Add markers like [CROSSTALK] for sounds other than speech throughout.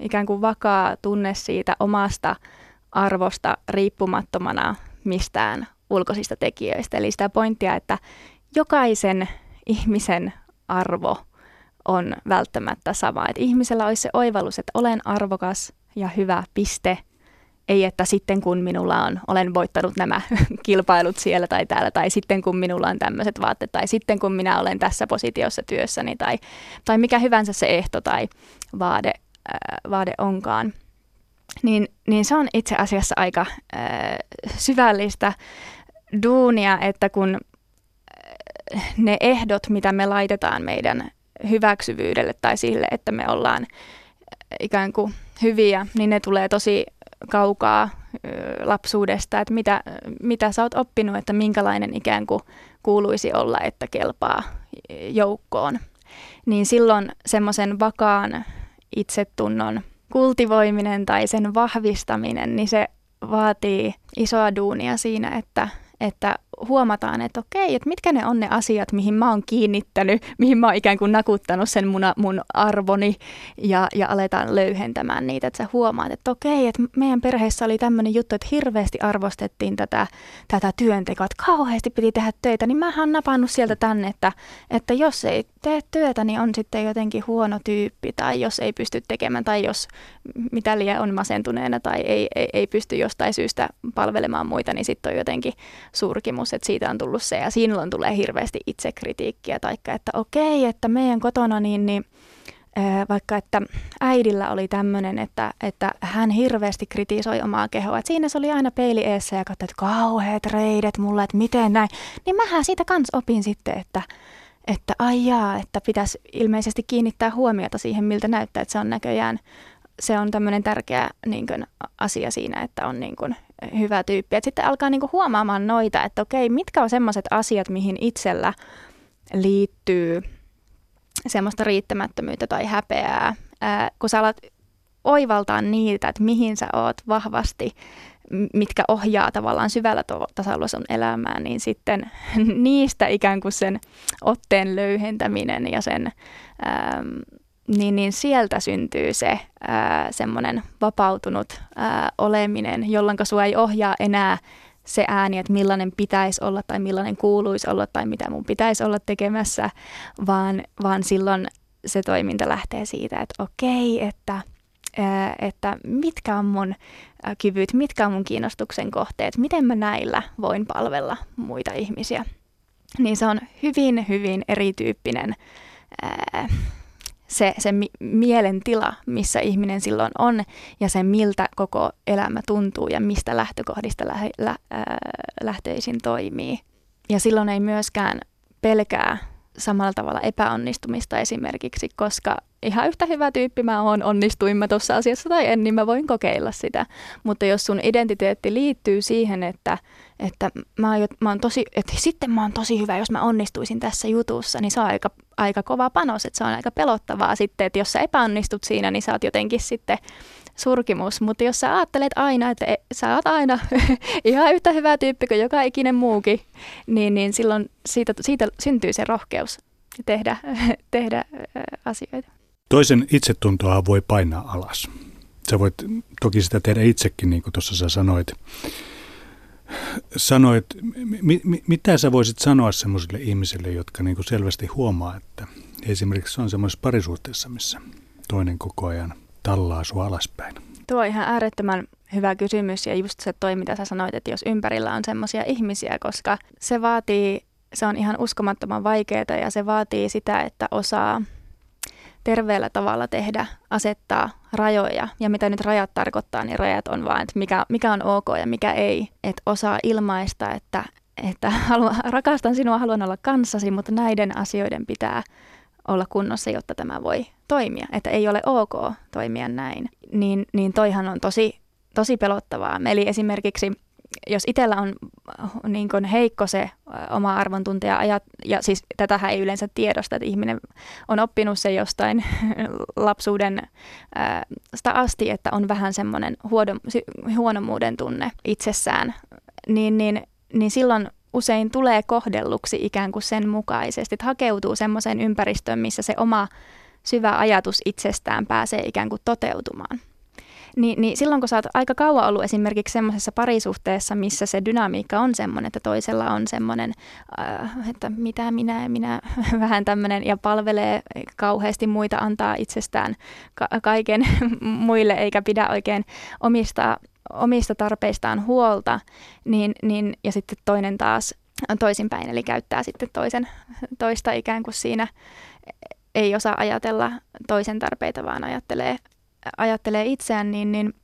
ikään kuin vakaa tunne siitä omasta arvosta riippumattomana mistään ulkoisista tekijöistä. Eli sitä pointtia, että jokaisen ihmisen arvo on välttämättä sama. Että ihmisellä olisi se oivallus, että olen arvokas ja hyvä piste. Ei, että sitten kun minulla on, olen voittanut nämä [LAUGHS] kilpailut siellä tai täällä, tai sitten kun minulla on tämmöiset vaatteet, tai sitten kun minä olen tässä positiossa työssäni, tai, tai mikä hyvänsä se ehto tai vaade, äh, vaade onkaan. Niin, niin se on itse asiassa aika äh, syvällistä duunia, että kun äh, ne ehdot, mitä me laitetaan meidän hyväksyvyydelle tai sille, että me ollaan ikään kuin hyviä, niin ne tulee tosi kaukaa lapsuudesta, että mitä, mitä sä oot oppinut, että minkälainen ikään kuin kuuluisi olla, että kelpaa joukkoon. Niin silloin semmoisen vakaan itsetunnon kultivoiminen tai sen vahvistaminen, niin se vaatii isoa duunia siinä, että, että huomataan, että okei, että mitkä ne on ne asiat, mihin mä oon kiinnittänyt, [LAUGHS] mihin mä oon ikään kuin nakuttanut sen mun, mun arvoni ja, ja aletaan löyhentämään niitä, että sä huomaat, että okei, että meidän perheessä oli tämmöinen juttu, että hirveästi arvostettiin tätä, tätä työntekoa, että kauheasti piti tehdä töitä, niin mä oon napannut sieltä tänne, että, että jos ei tee työtä, niin on sitten jotenkin huono tyyppi. Tai jos ei pysty tekemään tai jos mitä liian on masentuneena tai ei, ei, ei pysty jostain syystä palvelemaan muita, niin sitten on jotenkin surkimus, että siitä on tullut se ja silloin tulee hirveästi itsekritiikkiä taikka että okei, että meidän kotona niin, niin vaikka että äidillä oli tämmöinen, että, että hän hirveästi kritisoi omaa kehoa. Että siinä se oli aina peili eessä ja katsoi, että kauheat reidet mulle, että miten näin. Niin mähän siitä kans opin sitten, että, että ai jaa, että pitäisi ilmeisesti kiinnittää huomiota siihen, miltä näyttää, että se on näköjään, se on tämmöinen tärkeä niin kuin, asia siinä, että on niin kuin, hyvä tyyppi. Et sitten alkaa niin kuin, huomaamaan noita, että okei, mitkä on semmoiset asiat, mihin itsellä liittyy semmoista riittämättömyyttä tai häpeää, ää, kun sä alat oivaltaa niitä, että mihin sä oot vahvasti mitkä ohjaa tavallaan syvällä tasolla sun elämää, niin sitten [LAUGHS] niistä ikään kuin sen otteen löyhentäminen ja sen, ähm, niin, niin sieltä syntyy se semmoinen vapautunut äh, oleminen, jolloin sua ei ohjaa enää se ääni, että millainen pitäisi olla tai millainen kuuluisi olla tai mitä mun pitäisi olla tekemässä, vaan, vaan silloin se toiminta lähtee siitä, että okei, että – että mitkä on mun kyvyt, mitkä on mun kiinnostuksen kohteet, miten mä näillä voin palvella muita ihmisiä. Niin se on hyvin, hyvin erityyppinen se, se mi- mielentila, missä ihminen silloin on ja se miltä koko elämä tuntuu ja mistä lähtökohdista lä- lä- lähtöisin toimii. Ja silloin ei myöskään pelkää samalla tavalla epäonnistumista esimerkiksi, koska ihan yhtä hyvä tyyppi mä oon, onnistuin mä tuossa asiassa tai en, niin mä voin kokeilla sitä. Mutta jos sun identiteetti liittyy siihen, että, että mä, oon, mä oon tosi, että sitten mä oon tosi hyvä, jos mä onnistuisin tässä jutussa, niin se on aika, aika kova panos, että se on aika pelottavaa sitten, että jos sä epäonnistut siinä, niin sä oot jotenkin sitten surkimus, mutta jos sä ajattelet aina, että e, sä oot aina [LAUGHS] ihan yhtä hyvä tyyppi kuin joka ikinen muukin, niin, niin silloin siitä, siitä syntyy se rohkeus tehdä, [LAUGHS] tehdä asioita. Toisen itsetuntoa voi painaa alas. Sä voit toki sitä tehdä itsekin, niin kuin tuossa sä sanoit. Sanoit, mi, mi, mitä sä voisit sanoa semmoisille ihmisille, jotka niin kuin selvästi huomaa, että esimerkiksi on semmoisessa parisuhteessa, missä toinen koko ajan tallaa sua alaspäin? Tuo on ihan äärettömän hyvä kysymys ja just se toi, mitä sä sanoit, että jos ympärillä on semmoisia ihmisiä, koska se vaatii, se on ihan uskomattoman vaikeaa ja se vaatii sitä, että osaa terveellä tavalla tehdä, asettaa rajoja. Ja mitä nyt rajat tarkoittaa, niin rajat on vain, että mikä, mikä on ok ja mikä ei. Että osaa ilmaista, että, että haluan, rakastan sinua, haluan olla kanssasi, mutta näiden asioiden pitää olla kunnossa, jotta tämä voi toimia. Että ei ole ok toimia näin. Niin, niin toihan on tosi, tosi pelottavaa. Eli esimerkiksi jos itsellä on niin kuin heikko se oma arvontuntia ajat, ja siis tätähän ei yleensä tiedosta, että ihminen on oppinut se jostain [LAUGHS] lapsuuden sitä asti, että on vähän semmoinen huono, huonomuuden tunne itsessään, niin, niin, niin silloin usein tulee kohdelluksi ikään kuin sen mukaisesti, että hakeutuu semmoiseen ympäristöön, missä se oma syvä ajatus itsestään pääsee ikään kuin toteutumaan. Niin, niin silloin kun sä oot aika kauan ollut esimerkiksi semmoisessa parisuhteessa, missä se dynamiikka on semmoinen, että toisella on semmoinen, äh, että mitä minä minä [LAUGHS] vähän tämmöinen ja palvelee kauheasti muita, antaa itsestään ka- kaiken [LAUGHS] muille eikä pidä oikein omista, omista tarpeistaan huolta, niin, niin, ja sitten toinen taas toisinpäin, eli käyttää sitten toisen, toista ikään kuin siinä ei osaa ajatella toisen tarpeita, vaan ajattelee ajattelee itseään, niin, niin,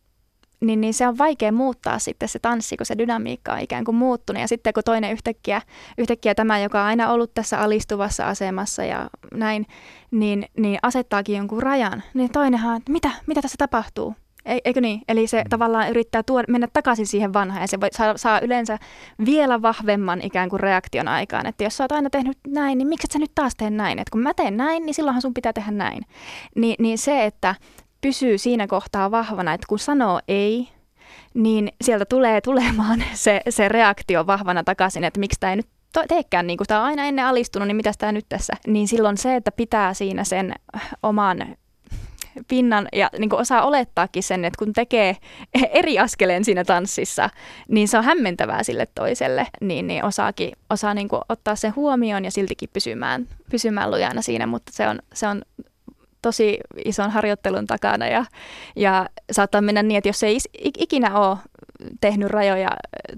niin, niin se on vaikea muuttaa sitten se tanssi, kun se dynamiikka on ikään kuin muuttunut. Ja sitten kun toinen yhtäkkiä, yhtäkkiä tämä, joka on aina ollut tässä alistuvassa asemassa ja näin, niin, niin asettaakin jonkun rajan, niin toinenhan, että mitä, mitä tässä tapahtuu? Eikö niin? Eli se mm. tavallaan yrittää tuoda, mennä takaisin siihen vanhaan ja se voi, saa, saa yleensä vielä vahvemman ikään kuin reaktion aikaan. Että jos sä oot aina tehnyt näin, niin miksi et sä nyt taas tee näin? Että kun mä teen näin, niin silloinhan sun pitää tehdä näin. Ni, niin se, että pysyy siinä kohtaa vahvana, että kun sanoo ei, niin sieltä tulee tulemaan [LAUGHS] se, se reaktio vahvana takaisin, että miksi tämä ei nyt teekään, niin kuin tämä on aina ennen alistunut, niin mitä tämä nyt tässä? Niin silloin se, että pitää siinä sen oman pinnan ja niin kuin osaa olettaakin sen, että kun tekee [LAUGHS] eri askeleen siinä tanssissa, niin se on hämmentävää sille toiselle, niin, niin osaakin, osaa niin kuin ottaa sen huomioon ja siltikin pysymään, pysymään lujana siinä, mutta se on, se on tosi ison harjoittelun takana ja, ja saattaa mennä niin, että jos ei ikinä ole tehnyt rajoja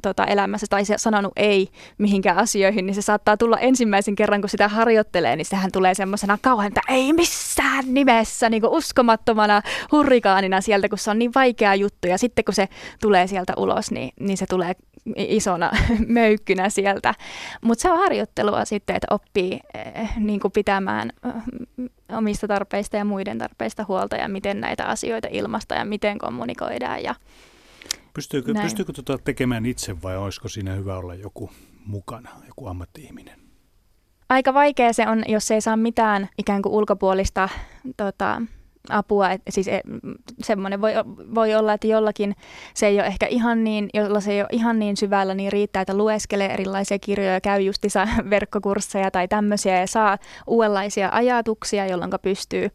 tota, elämässä tai sanonut ei mihinkään asioihin, niin se saattaa tulla ensimmäisen kerran, kun sitä harjoittelee, niin sehän tulee semmoisena kauhean, että ei missään nimessä, niin kuin uskomattomana hurrikaanina sieltä, kun se on niin vaikea juttu. Ja sitten kun se tulee sieltä ulos, niin, niin se tulee isona [LAUGHS] möykkynä sieltä. Mutta se on harjoittelua sitten, että oppii eh, niin kuin pitämään eh, omista tarpeista ja muiden tarpeista huolta ja miten näitä asioita ilmasta ja miten kommunikoidaan. Ja pystyykö pystyykö tuota tekemään itse vai olisiko siinä hyvä olla joku mukana, joku ammatti-ihminen? Aika vaikea se on, jos ei saa mitään ikään kuin ulkopuolista tota, apua. Et, siis e, semmoinen voi, voi olla, että jollakin se ei ole ehkä ihan niin, jolla se ei ole ihan niin syvällä, niin riittää, että lueskelee erilaisia kirjoja, käy justissa [LAUGHS] verkkokursseja tai tämmöisiä ja saa uudenlaisia ajatuksia, jolloin pystyy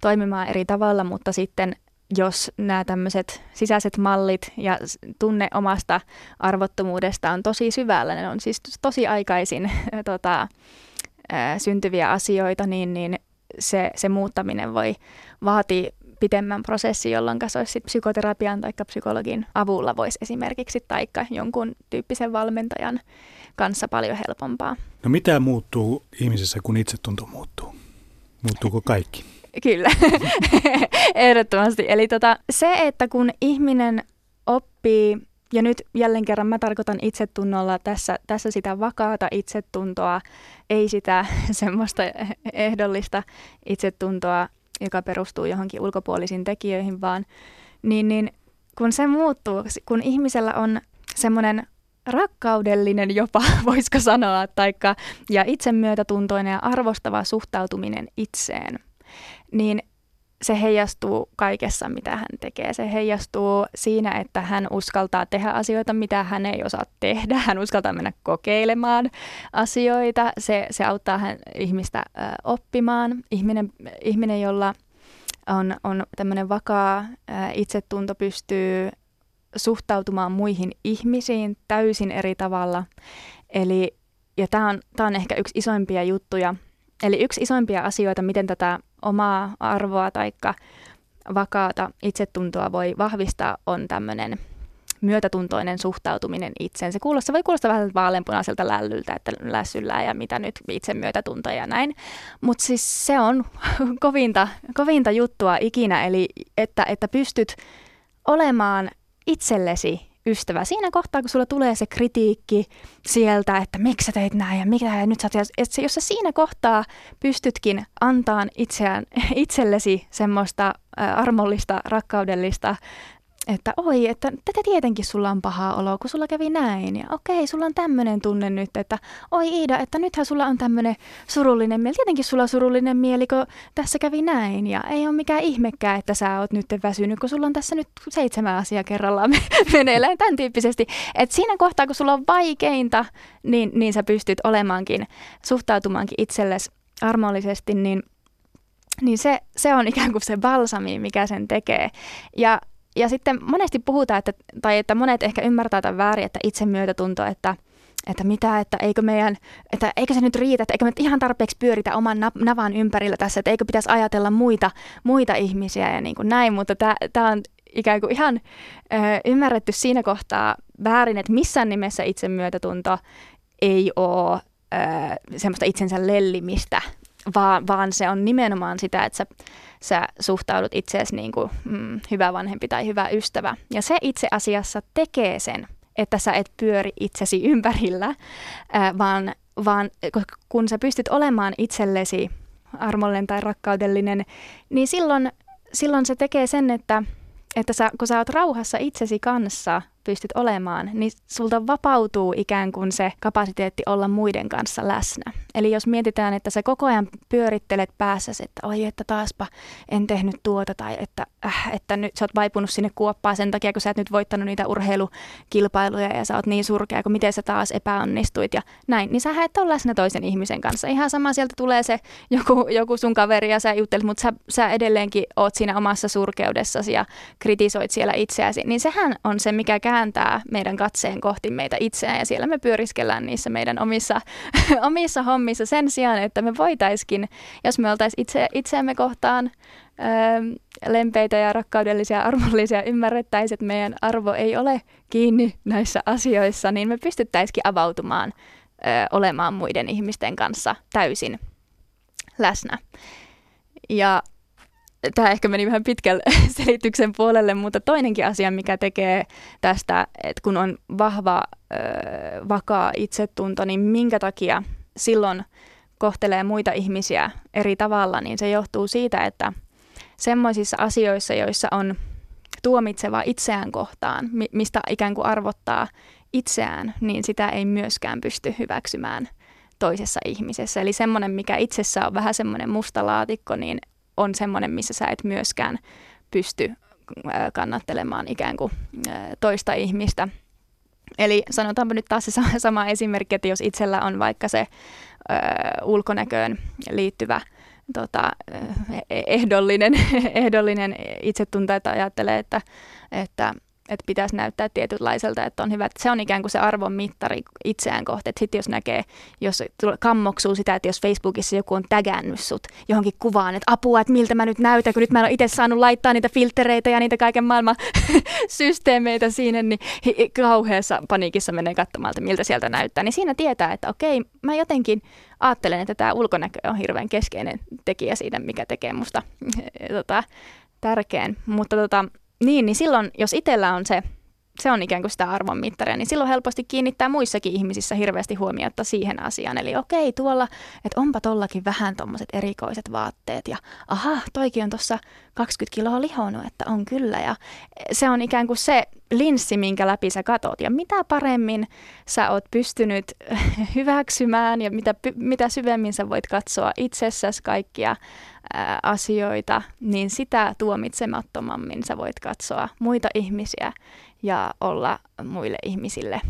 toimimaan eri tavalla, mutta sitten jos nämä tämmöiset sisäiset mallit ja tunne omasta arvottomuudesta on tosi syvällä, ne on siis tosi aikaisin [LAUGHS] tota, syntyviä asioita, niin, niin se, se muuttaminen voi vaatia pitemmän prosessin, jolloin se olisi psykoterapian tai psykologin avulla voisi esimerkiksi tai jonkun tyyppisen valmentajan kanssa paljon helpompaa. No mitä muuttuu ihmisessä, kun itsetunto muuttuu? Muuttuuko kaikki? Kyllä, [LAUGHS] ehdottomasti. Eli tota, se, että kun ihminen oppii ja nyt jälleen kerran mä tarkoitan itsetunnolla tässä, tässä sitä vakaata itsetuntoa, ei sitä [LAUGHS] semmoista ehdollista itsetuntoa, joka perustuu johonkin ulkopuolisiin tekijöihin, vaan niin, niin kun se muuttuu, kun ihmisellä on semmoinen rakkaudellinen jopa, [LAUGHS] voisiko sanoa, taikka, ja itsemyötätuntoinen ja arvostava suhtautuminen itseen, niin se heijastuu kaikessa, mitä hän tekee. Se heijastuu siinä, että hän uskaltaa tehdä asioita, mitä hän ei osaa tehdä. Hän uskaltaa mennä kokeilemaan asioita. Se, se auttaa hän, ihmistä ö, oppimaan. Ihminen, ihminen jolla on, on tämmöinen vakaa ö, itsetunto, pystyy suhtautumaan muihin ihmisiin täysin eri tavalla. Eli, ja tämä on, on ehkä yksi isoimpia juttuja. Eli yksi isoimpia asioita, miten tätä omaa arvoa tai vakaata itsetuntoa voi vahvistaa, on tämmöinen myötätuntoinen suhtautuminen itseen. Se, kuulostaa, voi kuulostaa vähän vaaleanpunaiselta lällyltä, että lässyllää ja mitä nyt itse myötätunto ja näin. Mutta siis se on [LAUGHS] kovinta, kovinta juttua ikinä, eli että, että pystyt olemaan itsellesi ystävä. Siinä kohtaa, kun sulla tulee se kritiikki sieltä, että miksi sä teit näin ja mikä ja nyt sä teet, että jos sä siinä kohtaa pystytkin antaan itseään, [LAUGHS] itsellesi semmoista armollista, rakkaudellista että oi, että tätä tietenkin sulla on paha olo, kun sulla kävi näin. Ja okei, sulla on tämmöinen tunne nyt, että oi Iida, että nythän sulla on tämmöinen surullinen mieli. Tietenkin sulla on surullinen mieli, kun tässä kävi näin. Ja ei ole mikään ihmekään, että sä oot nyt väsynyt, kun sulla on tässä nyt seitsemän asiaa kerrallaan [LAUGHS] meneillään tämän tyyppisesti. Että siinä kohtaa, kun sulla on vaikeinta, niin, niin sä pystyt olemaankin, suhtautumaankin itsellesi armollisesti, niin niin se, se on ikään kuin se balsami, mikä sen tekee. Ja, ja sitten monesti puhutaan, että, tai että monet ehkä ymmärtää tämän väärin, että itsemyötätunto, että, että mitä, että eikö meidän, että eikö se nyt riitä, että eikö me ihan tarpeeksi pyöritä oman navan ympärillä tässä, että eikö pitäisi ajatella muita, muita ihmisiä ja niin kuin näin, mutta tämä on ikään kuin ihan ö, ymmärretty siinä kohtaa väärin, että missään nimessä itsemyötätunto ei ole ö, semmoista itsensä lellimistä, vaan, vaan se on nimenomaan sitä, että sä, sä suhtaudut itseesi niin kuin mm, hyvä vanhempi tai hyvä ystävä. Ja se itse asiassa tekee sen, että sä et pyöri itsesi ympärillä, ää, vaan, vaan kun sä pystyt olemaan itsellesi armollinen tai rakkaudellinen, niin silloin, silloin se tekee sen, että, että sä, kun sä oot rauhassa itsesi kanssa – pystyt olemaan, niin sulta vapautuu ikään kuin se kapasiteetti olla muiden kanssa läsnä. Eli jos mietitään, että sä koko ajan pyörittelet päässä, että oi, että taaspa en tehnyt tuota, tai että, äh, että nyt sä oot vaipunut sinne kuoppaan sen takia, kun sä et nyt voittanut niitä urheilukilpailuja ja sä oot niin surkea, kun miten sä taas epäonnistuit ja näin, niin sä et ole läsnä toisen ihmisen kanssa. Ihan sama sieltä tulee se joku, joku sun kaveri ja sä juttelet, mutta sä, sä edelleenkin oot siinä omassa surkeudessasi ja kritisoit siellä itseäsi. Niin sehän on se, mikä käy kääntää meidän katseen kohti meitä itseään ja siellä me pyöriskellään niissä meidän omissa, [LAUGHS] omissa hommissa sen sijaan, että me voitaiskin, jos me oltaisiin itse, itseämme kohtaan ö, lempeitä ja rakkaudellisia, armollisia, ymmärrettäisiin, että meidän arvo ei ole kiinni näissä asioissa, niin me pystyttäisikin avautumaan ö, olemaan muiden ihmisten kanssa täysin läsnä. Ja tämä ehkä meni vähän pitkälle [LAUGHS] selityksen puolelle, mutta toinenkin asia, mikä tekee tästä, että kun on vahva, vakaa itsetunto, niin minkä takia silloin kohtelee muita ihmisiä eri tavalla, niin se johtuu siitä, että semmoisissa asioissa, joissa on tuomitseva itseään kohtaan, mistä ikään kuin arvottaa itseään, niin sitä ei myöskään pysty hyväksymään toisessa ihmisessä. Eli semmoinen, mikä itsessä on vähän semmoinen musta laatikko, niin on semmoinen, missä sä et myöskään pysty kannattelemaan ikään kuin toista ihmistä. Eli sanotaanpa nyt taas se sama esimerkki, että jos itsellä on vaikka se ö, ulkonäköön liittyvä tota, ehdollinen, [LAUGHS] ehdollinen itsetunto, että ajattelee, että, että että pitäisi näyttää tietynlaiselta, että on hyvä. Se on ikään kuin se arvon mittari itseään kohti. Sitten jos näkee, jos kammoksuu sitä, että jos Facebookissa joku on tägännyt sut johonkin kuvaan, että apua, että miltä mä nyt näytän, kun nyt mä en ole itse saanut laittaa niitä filtereitä ja niitä kaiken maailman [LAUGHS] systeemeitä siinä, niin kauheassa paniikissa menee katsomaan, että miltä sieltä näyttää. Niin siinä tietää, että okei, mä jotenkin ajattelen, että tämä ulkonäkö on hirveän keskeinen tekijä siinä, mikä tekee musta [LAUGHS] tota, tärkeän. Mutta tota, niin, niin silloin, jos itsellä on se, se on ikään kuin sitä arvon mittaria, niin silloin helposti kiinnittää muissakin ihmisissä hirveästi huomiota siihen asiaan. Eli okei, tuolla, että onpa tollakin vähän tuommoiset erikoiset vaatteet ja aha, toikin on tuossa 20 kiloa lihonut, että on kyllä. Ja se on ikään kuin se linssi, minkä läpi sä katot. Ja mitä paremmin sä oot pystynyt [LAUGHS] hyväksymään ja mitä, mitä syvemmin sä voit katsoa itsessäsi kaikkia asioita, niin sitä tuomitsemattomammin sä voit katsoa muita ihmisiä ja olla muille ihmisille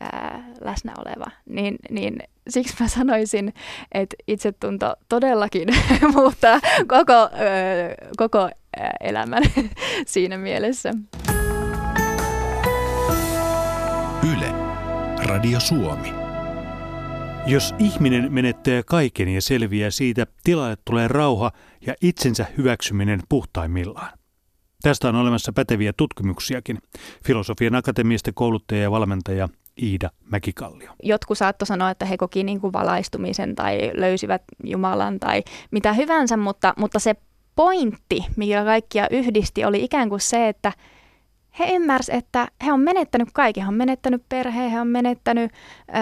ää, läsnä oleva. Niin, niin siksi mä sanoisin, että itsetunto todellakin [LAUGHS] muuttaa koko, ää, koko ää, elämän [LAUGHS] siinä mielessä. Yle, Radio Suomi. Jos ihminen menettää kaiken ja selviää siitä, tilalle tulee rauha ja itsensä hyväksyminen puhtaimmillaan. Tästä on olemassa päteviä tutkimuksiakin. Filosofian akatemiasta kouluttaja ja valmentaja Iida Mäkikallio. Jotkut saattoi sanoa, että he koki niin kuin valaistumisen tai löysivät Jumalan tai mitä hyvänsä, mutta, mutta se pointti, mikä kaikkia yhdisti, oli ikään kuin se, että he ymmärsivät, että he on menettänyt kaiken. He on menettänyt perheen, he on menettänyt ö,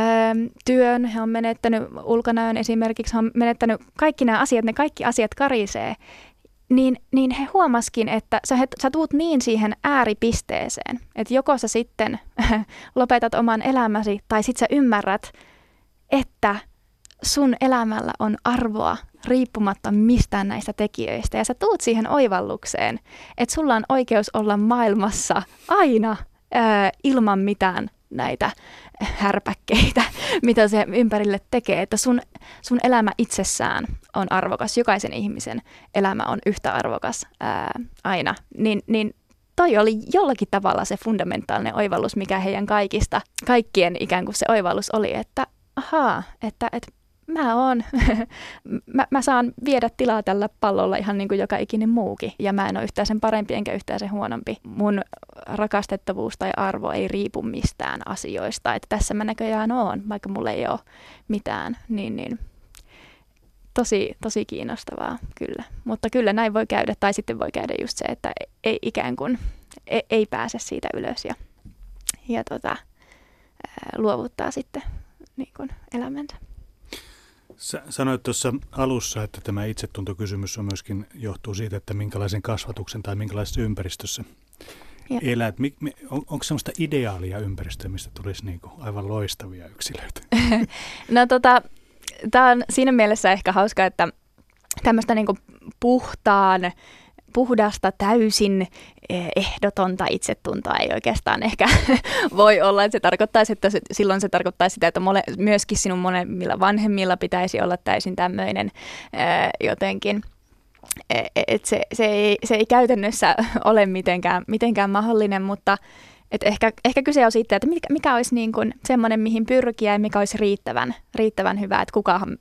työn, he on menettänyt ulkonäön esimerkiksi, he on menettänyt kaikki nämä asiat, ne kaikki asiat karisee. Niin, niin he huomaskin, että sä, sä tuut niin siihen ääripisteeseen, että joko sä sitten [LAUGHS] lopetat oman elämäsi tai sitten sä ymmärrät, että sun elämällä on arvoa riippumatta mistään näistä tekijöistä. Ja sä tuut siihen oivallukseen, että sulla on oikeus olla maailmassa aina ää, ilman mitään näitä härpäkkeitä, [LAUGHS] mitä se ympärille tekee, että sun, sun elämä itsessään on arvokas, jokaisen ihmisen elämä on yhtä arvokas ää, aina, niin, niin toi oli jollakin tavalla se fundamentaalinen oivallus, mikä heidän kaikista, kaikkien ikään kuin se oivallus oli, että ahaa, että, että mä oon, [LAUGHS] mä, mä saan viedä tilaa tällä pallolla ihan niin kuin joka ikinen muukin. Ja mä en ole yhtään sen parempi enkä yhtään sen huonompi. Mun rakastettavuus tai arvo ei riipu mistään asioista. Että tässä mä näköjään oon, vaikka mulla ei ole mitään. Niin, niin tosi, tosi kiinnostavaa, kyllä. Mutta kyllä näin voi käydä, tai sitten voi käydä just se, että ei ikään kuin ei, ei pääse siitä ylös ja, ja tota, luovuttaa sitten niin kuin elämänsä. Sä sanoit tuossa alussa, että tämä itsetuntokysymys on myöskin johtuu siitä, että minkälaisen kasvatuksen tai minkälaisessa ympäristössä ja. elät. On, onko sellaista ideaalia ympäristöä, mistä tulisi niin kuin aivan loistavia yksilöitä? [LAUGHS] no tota, tämä on siinä mielessä ehkä hauska, että tämmöistä niin puhtaan puhdasta, täysin eh, ehdotonta itsetuntoa ei oikeastaan ehkä [LAUGHS] voi olla. Että se tarkoittaisi, että se, silloin se tarkoittaisi sitä, että mole, myöskin sinun molemmilla vanhemmilla pitäisi olla täysin tämmöinen eh, jotenkin eh, et se, se, ei, se ei käytännössä [LAUGHS] ole mitenkään, mitenkään mahdollinen, mutta et ehkä, ehkä kyse on siitä, että mikä, mikä olisi niin kuin semmoinen, mihin pyrkiä ja mikä olisi riittävän, riittävän hyvä, että kukaan,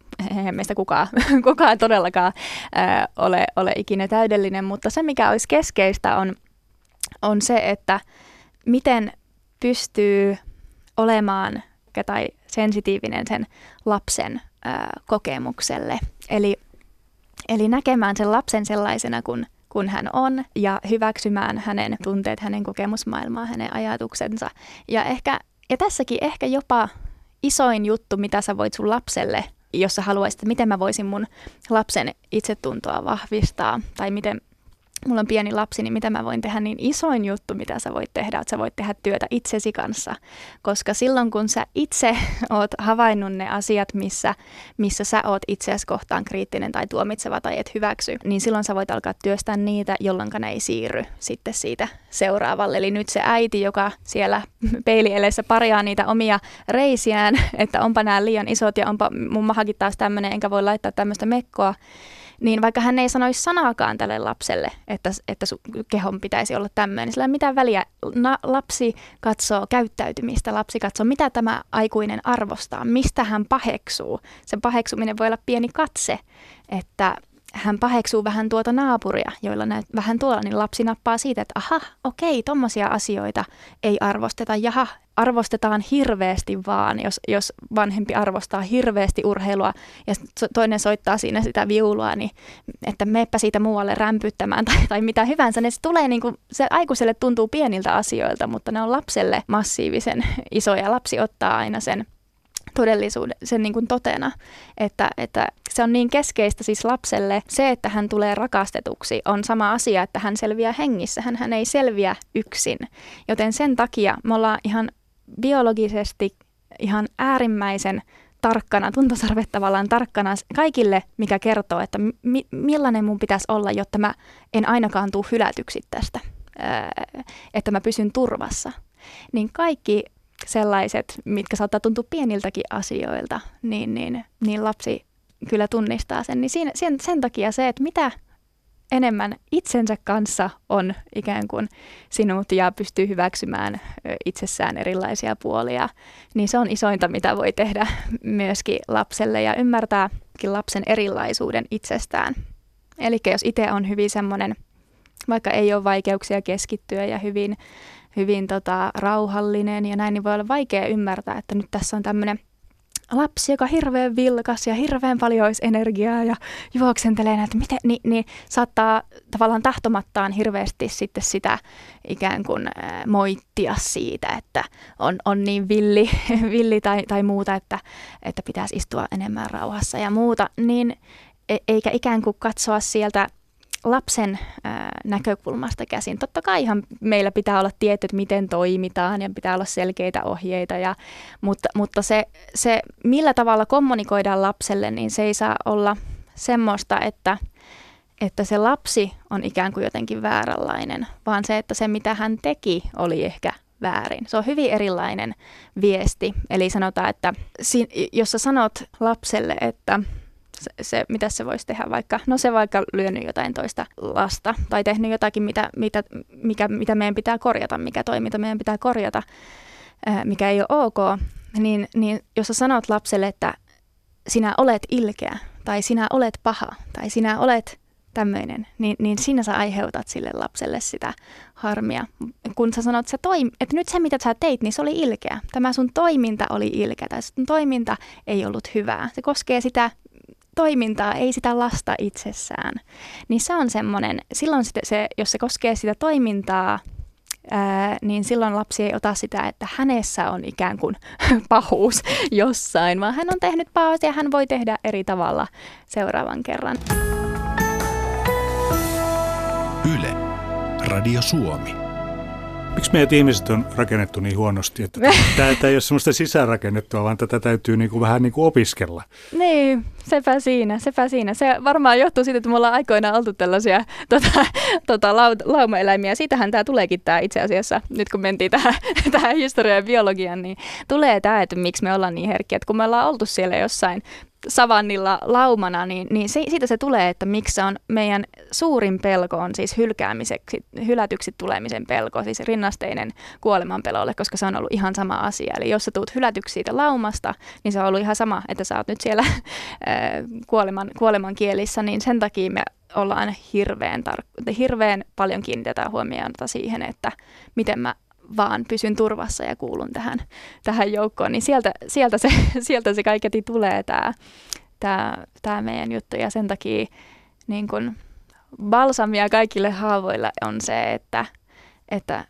meistä kukaan, [LAUGHS] kukaan todellakaan ää, ole, ole ikinä täydellinen, mutta se mikä olisi keskeistä on, on se, että miten pystyy olemaan tai sensitiivinen sen lapsen ää, kokemukselle. Eli, eli näkemään sen lapsen sellaisena kuin kun hän on ja hyväksymään hänen tunteet, hänen kokemusmaailmaa, hänen ajatuksensa. Ja, ehkä, ja tässäkin ehkä jopa isoin juttu, mitä sä voit sun lapselle, jos sä haluaisit, että miten mä voisin mun lapsen itsetuntoa vahvistaa tai miten mulla on pieni lapsi, niin mitä mä voin tehdä, niin isoin juttu, mitä sä voit tehdä, että sä voit tehdä työtä itsesi kanssa. Koska silloin, kun sä itse [LAUGHS] oot havainnut ne asiat, missä, missä sä oot itseäsi kohtaan kriittinen tai tuomitseva tai et hyväksy, niin silloin sä voit alkaa työstää niitä, jolloin ne ei siirry sitten siitä seuraavalle. Eli nyt se äiti, joka siellä [LAUGHS] peilielessä parjaa niitä omia reisiään, [LAUGHS] että onpa nämä liian isot ja onpa mun mahakin taas tämmöinen, enkä voi laittaa tämmöistä mekkoa, niin vaikka hän ei sanoisi sanaakaan tälle lapselle, että, että sun kehon pitäisi olla tämmöinen, niin sillä ei mitään väliä. Na, lapsi katsoo käyttäytymistä, lapsi katsoo, mitä tämä aikuinen arvostaa, mistä hän paheksuu. Se paheksuminen voi olla pieni katse, että hän paheksuu vähän tuota naapuria, joilla näet vähän tuolla, niin lapsi nappaa siitä, että aha, okei, tommosia asioita ei arvosteta. Jaha, arvostetaan hirveästi vaan, jos, jos vanhempi arvostaa hirveästi urheilua ja toinen soittaa siinä sitä viulua, niin että meppä siitä muualle rämpyttämään tai, tai mitä hyvänsä. Ne se tulee niin kuin, se aikuiselle tuntuu pieniltä asioilta, mutta ne on lapselle massiivisen isoja. Lapsi ottaa aina sen todellisuuden, sen niin kuin totena, että, että se on niin keskeistä siis lapselle. Se, että hän tulee rakastetuksi, on sama asia, että hän selviää hengissä. Hän, hän ei selviä yksin. Joten sen takia me ollaan ihan biologisesti ihan äärimmäisen tarkkana, tuntosarvet tavallaan tarkkana kaikille, mikä kertoo, että mi- millainen mun pitäisi olla, jotta mä en ainakaan tule hylätyksi tästä, että mä pysyn turvassa. Niin kaikki sellaiset, mitkä saattaa tuntua pieniltäkin asioilta, niin, niin, niin lapsi kyllä tunnistaa sen. Niin siinä, sen, sen takia se, että mitä enemmän itsensä kanssa on ikään kuin sinut ja pystyy hyväksymään itsessään erilaisia puolia, niin se on isointa, mitä voi tehdä myöskin lapselle ja ymmärtääkin lapsen erilaisuuden itsestään. Eli jos itse on hyvin semmoinen, vaikka ei ole vaikeuksia keskittyä ja hyvin hyvin tota, rauhallinen ja näin, niin voi olla vaikea ymmärtää, että nyt tässä on tämmöinen lapsi, joka on hirveän vilkas ja hirveän paljon olisi energiaa ja juoksentelee näitä, miten, niin, niin saattaa tavallaan tahtomattaan hirveästi sitten sitä ikään kuin äh, moittia siitä, että on, on niin villi, [LAUGHS] villi tai, tai muuta, että, että pitäisi istua enemmän rauhassa ja muuta, niin e, eikä ikään kuin katsoa sieltä lapsen ää, näkökulmasta käsin. Totta kai ihan meillä pitää olla tietyt, miten toimitaan ja pitää olla selkeitä ohjeita, ja, mutta, mutta se, se, millä tavalla kommunikoidaan lapselle, niin se ei saa olla semmoista, että, että se lapsi on ikään kuin jotenkin vääränlainen, vaan se, että se mitä hän teki oli ehkä väärin. Se on hyvin erilainen viesti. Eli sanotaan, että jos sä sanot lapselle, että se, se, mitä se voisi tehdä vaikka, no se vaikka lyönyt jotain toista lasta tai tehnyt jotakin, mitä, mitä, mikä, mitä meidän pitää korjata, mikä toiminta meidän pitää korjata, mikä ei ole ok, niin, niin jos sä sanot lapselle, että sinä olet ilkeä tai sinä olet paha tai sinä olet tämmöinen, niin, niin siinä sä aiheutat sille lapselle sitä harmia. Kun sä sanot, että, toim- että nyt se mitä sä teit, niin se oli ilkeä. Tämä sun toiminta oli ilkeä tai sun toiminta ei ollut hyvää. Se koskee sitä toimintaa, ei sitä lasta itsessään. Niin se on semmoinen, silloin se, se, jos se koskee sitä toimintaa, ää, niin silloin lapsi ei ota sitä, että hänessä on ikään kuin [LAUGHS] pahuus jossain, vaan hän on tehnyt pahuus ja hän voi tehdä eri tavalla seuraavan kerran. Yle, Radio Suomi. Miksi meidät ihmiset on rakennettu niin huonosti, että tämä, [LAUGHS] tämä ei ole semmoista sisäänrakennettua, vaan tätä täytyy niin kuin vähän niin kuin opiskella? Niin, sepä siinä, sepä siinä. Se varmaan johtuu siitä, että me ollaan aikoinaan oltu tällaisia [LAUGHS] tota, tota, lau, laumaeläimiä. Siitähän tämä tuleekin tämä itse asiassa, nyt kun mentiin tähän, [LAUGHS] tähän historiaan ja biologiaan, niin tulee tämä, että miksi me ollaan niin herkkiä. Että kun me ollaan oltu siellä jossain savannilla laumana, niin, niin se, siitä se tulee, että miksi on meidän suurin pelko on siis hylkäämiseksi, hylätyksi tulemisen pelko, siis rinnasteinen kuoleman pelolle, koska se on ollut ihan sama asia. Eli jos sä tuut hylätyksi siitä laumasta, niin se on ollut ihan sama, että sä oot nyt siellä [LAUGHS] kuoleman, kuoleman kielissä, niin sen takia me ollaan hirveän, tar- hirveän paljon kiinnitetään huomiota siihen, että miten mä vaan pysyn turvassa ja kuulun tähän, tähän joukkoon, niin sieltä, sieltä, se, [LAUGHS] sieltä se kaiketi tulee tämä, tämä, tämä meidän juttu. Ja sen takia niin kun, balsamia kaikille haavoille on se, että, että,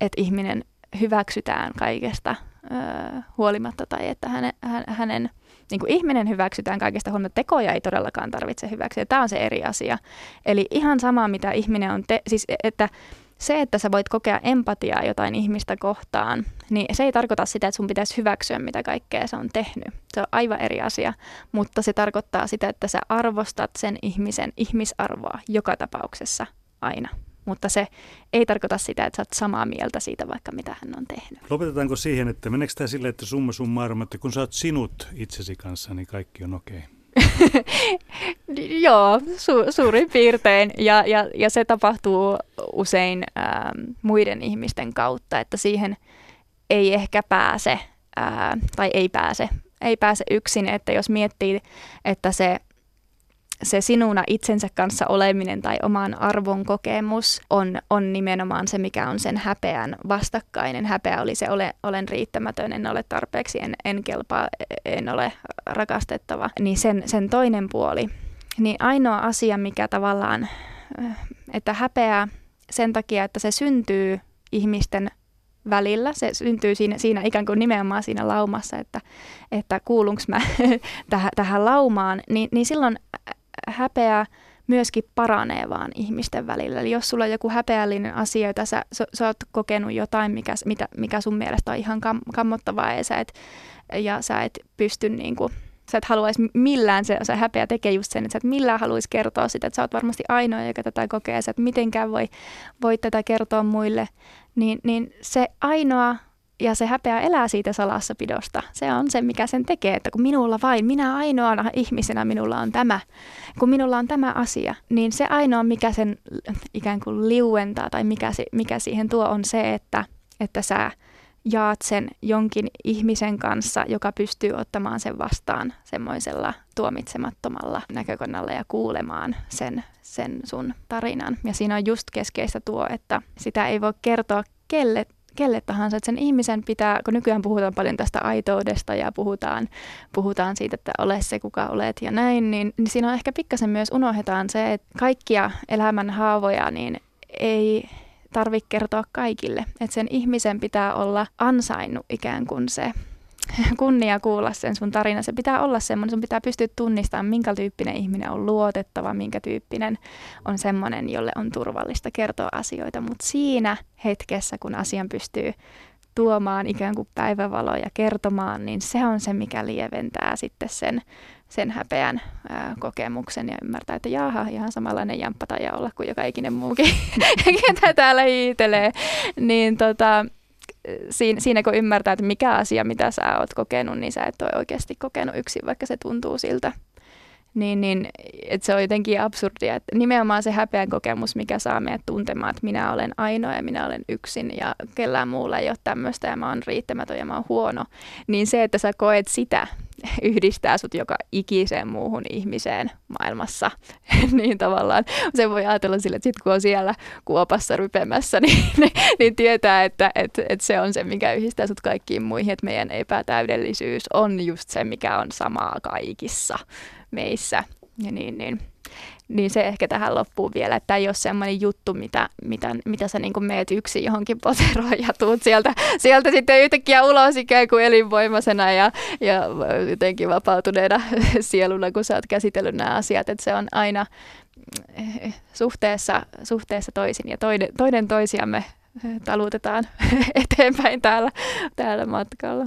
että ihminen hyväksytään kaikesta ö, huolimatta tai että hänen, hänen niin kuin ihminen hyväksytään kaikesta huolimatta, tekoja ei todellakaan tarvitse hyväksyä. Tämä on se eri asia. Eli ihan sama, mitä ihminen on, te- siis että se, että sä voit kokea empatiaa jotain ihmistä kohtaan, niin se ei tarkoita sitä, että sun pitäisi hyväksyä, mitä kaikkea se on tehnyt. Se on aivan eri asia, mutta se tarkoittaa sitä, että sä arvostat sen ihmisen ihmisarvoa joka tapauksessa aina. Mutta se ei tarkoita sitä, että sä oot samaa mieltä siitä vaikka mitä hän on tehnyt. Lopetetaanko siihen, että meneekö tämä silleen, että summa summarum, että kun sä oot sinut itsesi kanssa, niin kaikki on okei? Okay? [LAUGHS] Joo, su- suurin piirtein. Ja, ja, ja se tapahtuu usein ähm, muiden ihmisten kautta, että siihen ei ehkä pääse äh, tai ei pääse, ei pääse yksin, että jos miettii, että se se sinuna itsensä kanssa oleminen tai oman arvon kokemus on, on nimenomaan se, mikä on sen häpeän vastakkainen. Häpeä oli se, ole, olen riittämätön, en ole tarpeeksi, en, en kelpaa, en ole rakastettava. Niin sen, sen toinen puoli. Niin ainoa asia, mikä tavallaan, että häpeä sen takia, että se syntyy ihmisten välillä. Se syntyy siinä, siinä ikään kuin nimenomaan siinä laumassa, että, että kuulunko mä [LAUGHS] tähän, tähän laumaan, niin, niin silloin häpeä myöskin paranee vaan ihmisten välillä. Eli jos sulla on joku häpeällinen asia, jota sä, sä, sä oot kokenut jotain, mikä, mitä, mikä sun mielestä on ihan kam, kammottavaa ja sä et, ja sä et pysty niin kuin, sä et haluaisi millään, se, se häpeä tekee just sen, että sä et millään haluaisi kertoa sitä, että sä oot varmasti ainoa, joka tätä kokee, sä et mitenkään voi, voi tätä kertoa muille, niin, niin se ainoa ja se häpeä elää siitä salassapidosta. Se on se, mikä sen tekee, että kun minulla vain, minä ainoana ihmisenä minulla on tämä, kun minulla on tämä asia, niin se ainoa, mikä sen ikään kuin liuentaa tai mikä, mikä siihen tuo on se, että, että sä jaat sen jonkin ihmisen kanssa, joka pystyy ottamaan sen vastaan semmoisella tuomitsemattomalla näkökannalla ja kuulemaan sen, sen sun tarinan. Ja siinä on just keskeistä tuo, että sitä ei voi kertoa kelle kelle tahansa, että sen ihmisen pitää, kun nykyään puhutaan paljon tästä aitoudesta ja puhutaan, puhutaan siitä, että ole se kuka olet ja näin, niin, niin siinä on ehkä pikkasen myös unohdetaan se, että kaikkia elämän haavoja niin ei tarvitse kertoa kaikille, että sen ihmisen pitää olla ansainnut ikään kuin se [LAUGHS] kunnia kuulla sen sun tarina. Se pitää olla semmoinen, sun pitää pystyä tunnistamaan, minkä tyyppinen ihminen on luotettava, minkä tyyppinen on semmoinen, jolle on turvallista kertoa asioita. Mutta siinä hetkessä, kun asian pystyy tuomaan ikään kuin päivävaloa ja kertomaan, niin se on se, mikä lieventää sitten sen, sen häpeän ää, kokemuksen ja ymmärtää, että jaha, ihan samanlainen jamppa tai olla kuin joka ikinen muukin, [LAUGHS] ketä täällä hiitelee. Niin tota, siinä, siinä kun ymmärtää, että mikä asia, mitä sä oot kokenut, niin sä et ole oikeasti kokenut yksin, vaikka se tuntuu siltä. Niin, niin että se on jotenkin absurdia, että nimenomaan se häpeän kokemus, mikä saa meidät tuntemaan, että minä olen ainoa ja minä olen yksin ja kellään muulla ei ole tämmöistä ja mä oon riittämätön ja mä oon huono, niin se, että sä koet sitä, [LAUGHS] yhdistää sut joka ikiseen muuhun ihmiseen maailmassa, [LAUGHS] niin tavallaan. Se voi ajatella sille, että sit kun on siellä kuopassa rypemässä, [LAUGHS] niin, niin, tietää, että että että se on se, mikä yhdistää sut kaikkiin muihin, että meidän epätäydellisyys on just se, mikä on samaa kaikissa meissä. Ja niin, niin niin se ehkä tähän loppuun vielä, että tämä ei ole semmoinen juttu, mitä, mitä, mitä sä niin meet yksin johonkin poteroon ja tuut sieltä, sieltä sitten yhtäkkiä ulos ikään kuin elinvoimaisena ja, ja jotenkin vapautuneena [LAUGHS] sieluna, kun sä oot käsitellyt nämä asiat, että se on aina eh, suhteessa, suhteessa toisin ja toinen, toinen toisiamme talutetaan [LAUGHS] eteenpäin täällä, täällä matkalla.